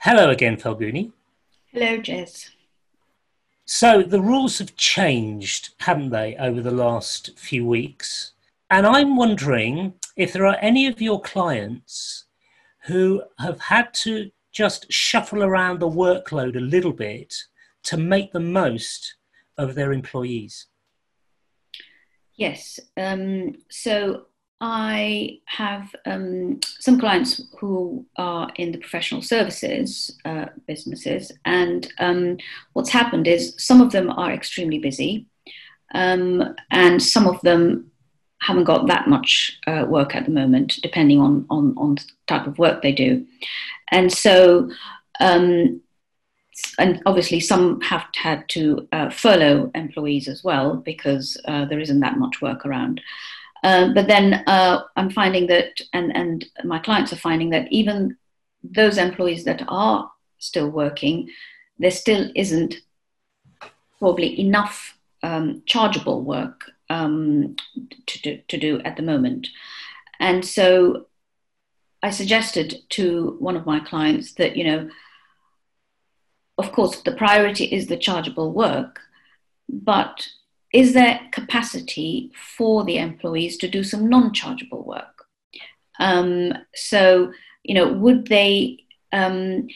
Hello again, Falguni. Hello, Jez. So the rules have changed, haven't they, over the last few weeks? And I'm wondering if there are any of your clients who have had to just shuffle around the workload a little bit to make the most of their employees. Yes. Um, so I have um, some clients who are in the professional services uh, businesses, and um, what's happened is some of them are extremely busy, um, and some of them haven't got that much uh, work at the moment, depending on, on on the type of work they do, and so. Um, and obviously, some have had to uh, furlough employees as well because uh, there isn't that much work around. Uh, but then uh, I'm finding that, and, and my clients are finding that even those employees that are still working, there still isn't probably enough um, chargeable work um, to, do, to do at the moment. And so I suggested to one of my clients that, you know, of course, the priority is the chargeable work, but is there capacity for the employees to do some non-chargeable work? Um, so, you know, would they um,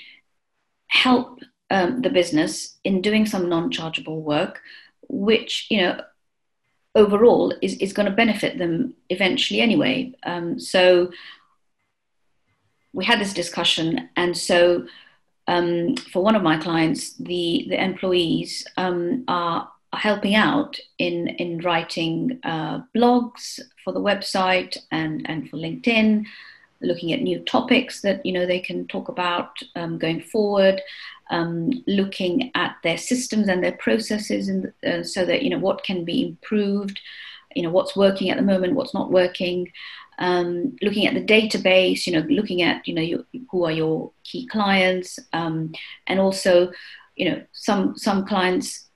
help um, the business in doing some non-chargeable work, which you know overall is, is going to benefit them eventually anyway. Um, so we had this discussion, and so um, for one of my clients, the the employees um, are helping out in in writing uh, blogs for the website and and for LinkedIn, looking at new topics that you know they can talk about um, going forward, um, looking at their systems and their processes, and uh, so that you know what can be improved, you know what's working at the moment, what's not working. Um, looking at the database, you know, looking at you know your, who are your key clients, um, and also, you know, some some clients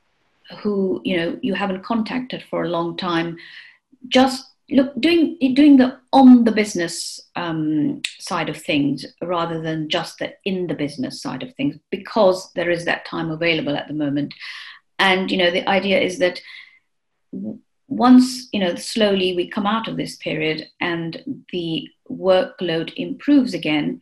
who you know you haven't contacted for a long time just look doing doing the on the business um, side of things rather than just the in the business side of things because there is that time available at the moment. And you know the idea is that once you know slowly we come out of this period and the workload improves again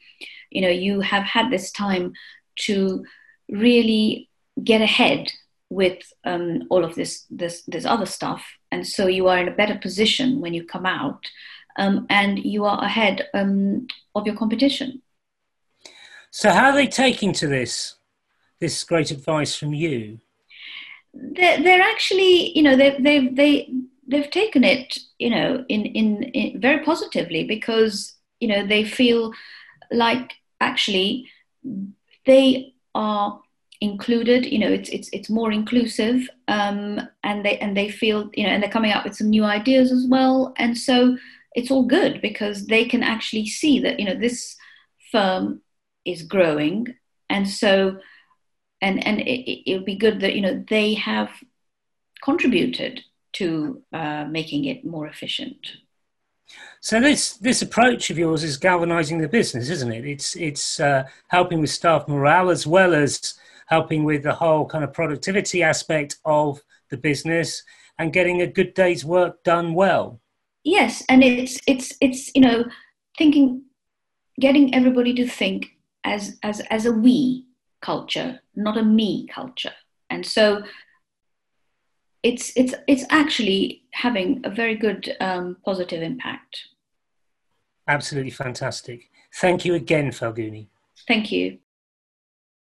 you know you have had this time to really get ahead with um, all of this, this this other stuff, and so you are in a better position when you come out, um, and you are ahead um, of your competition. So, how are they taking to this this great advice from you? They're, they're actually, you know, they they they they've taken it, you know, in, in in very positively because you know they feel like actually they are included you know it's it's it's more inclusive um, and they and they feel you know and they're coming up with some new ideas as well. And so it's all good because they can actually see that you know this firm is growing. And so and and it, it would be good that you know they have contributed to uh, making it more efficient. So this this approach of yours is galvanizing the business, isn't it? It's it's uh, helping with staff morale as well as helping with the whole kind of productivity aspect of the business and getting a good day's work done well. Yes, and it's it's it's you know thinking, getting everybody to think as as as a we culture, not a me culture, and so it's it's it's actually having a very good um, positive impact. Absolutely fantastic. Thank you again, Falguni. Thank you.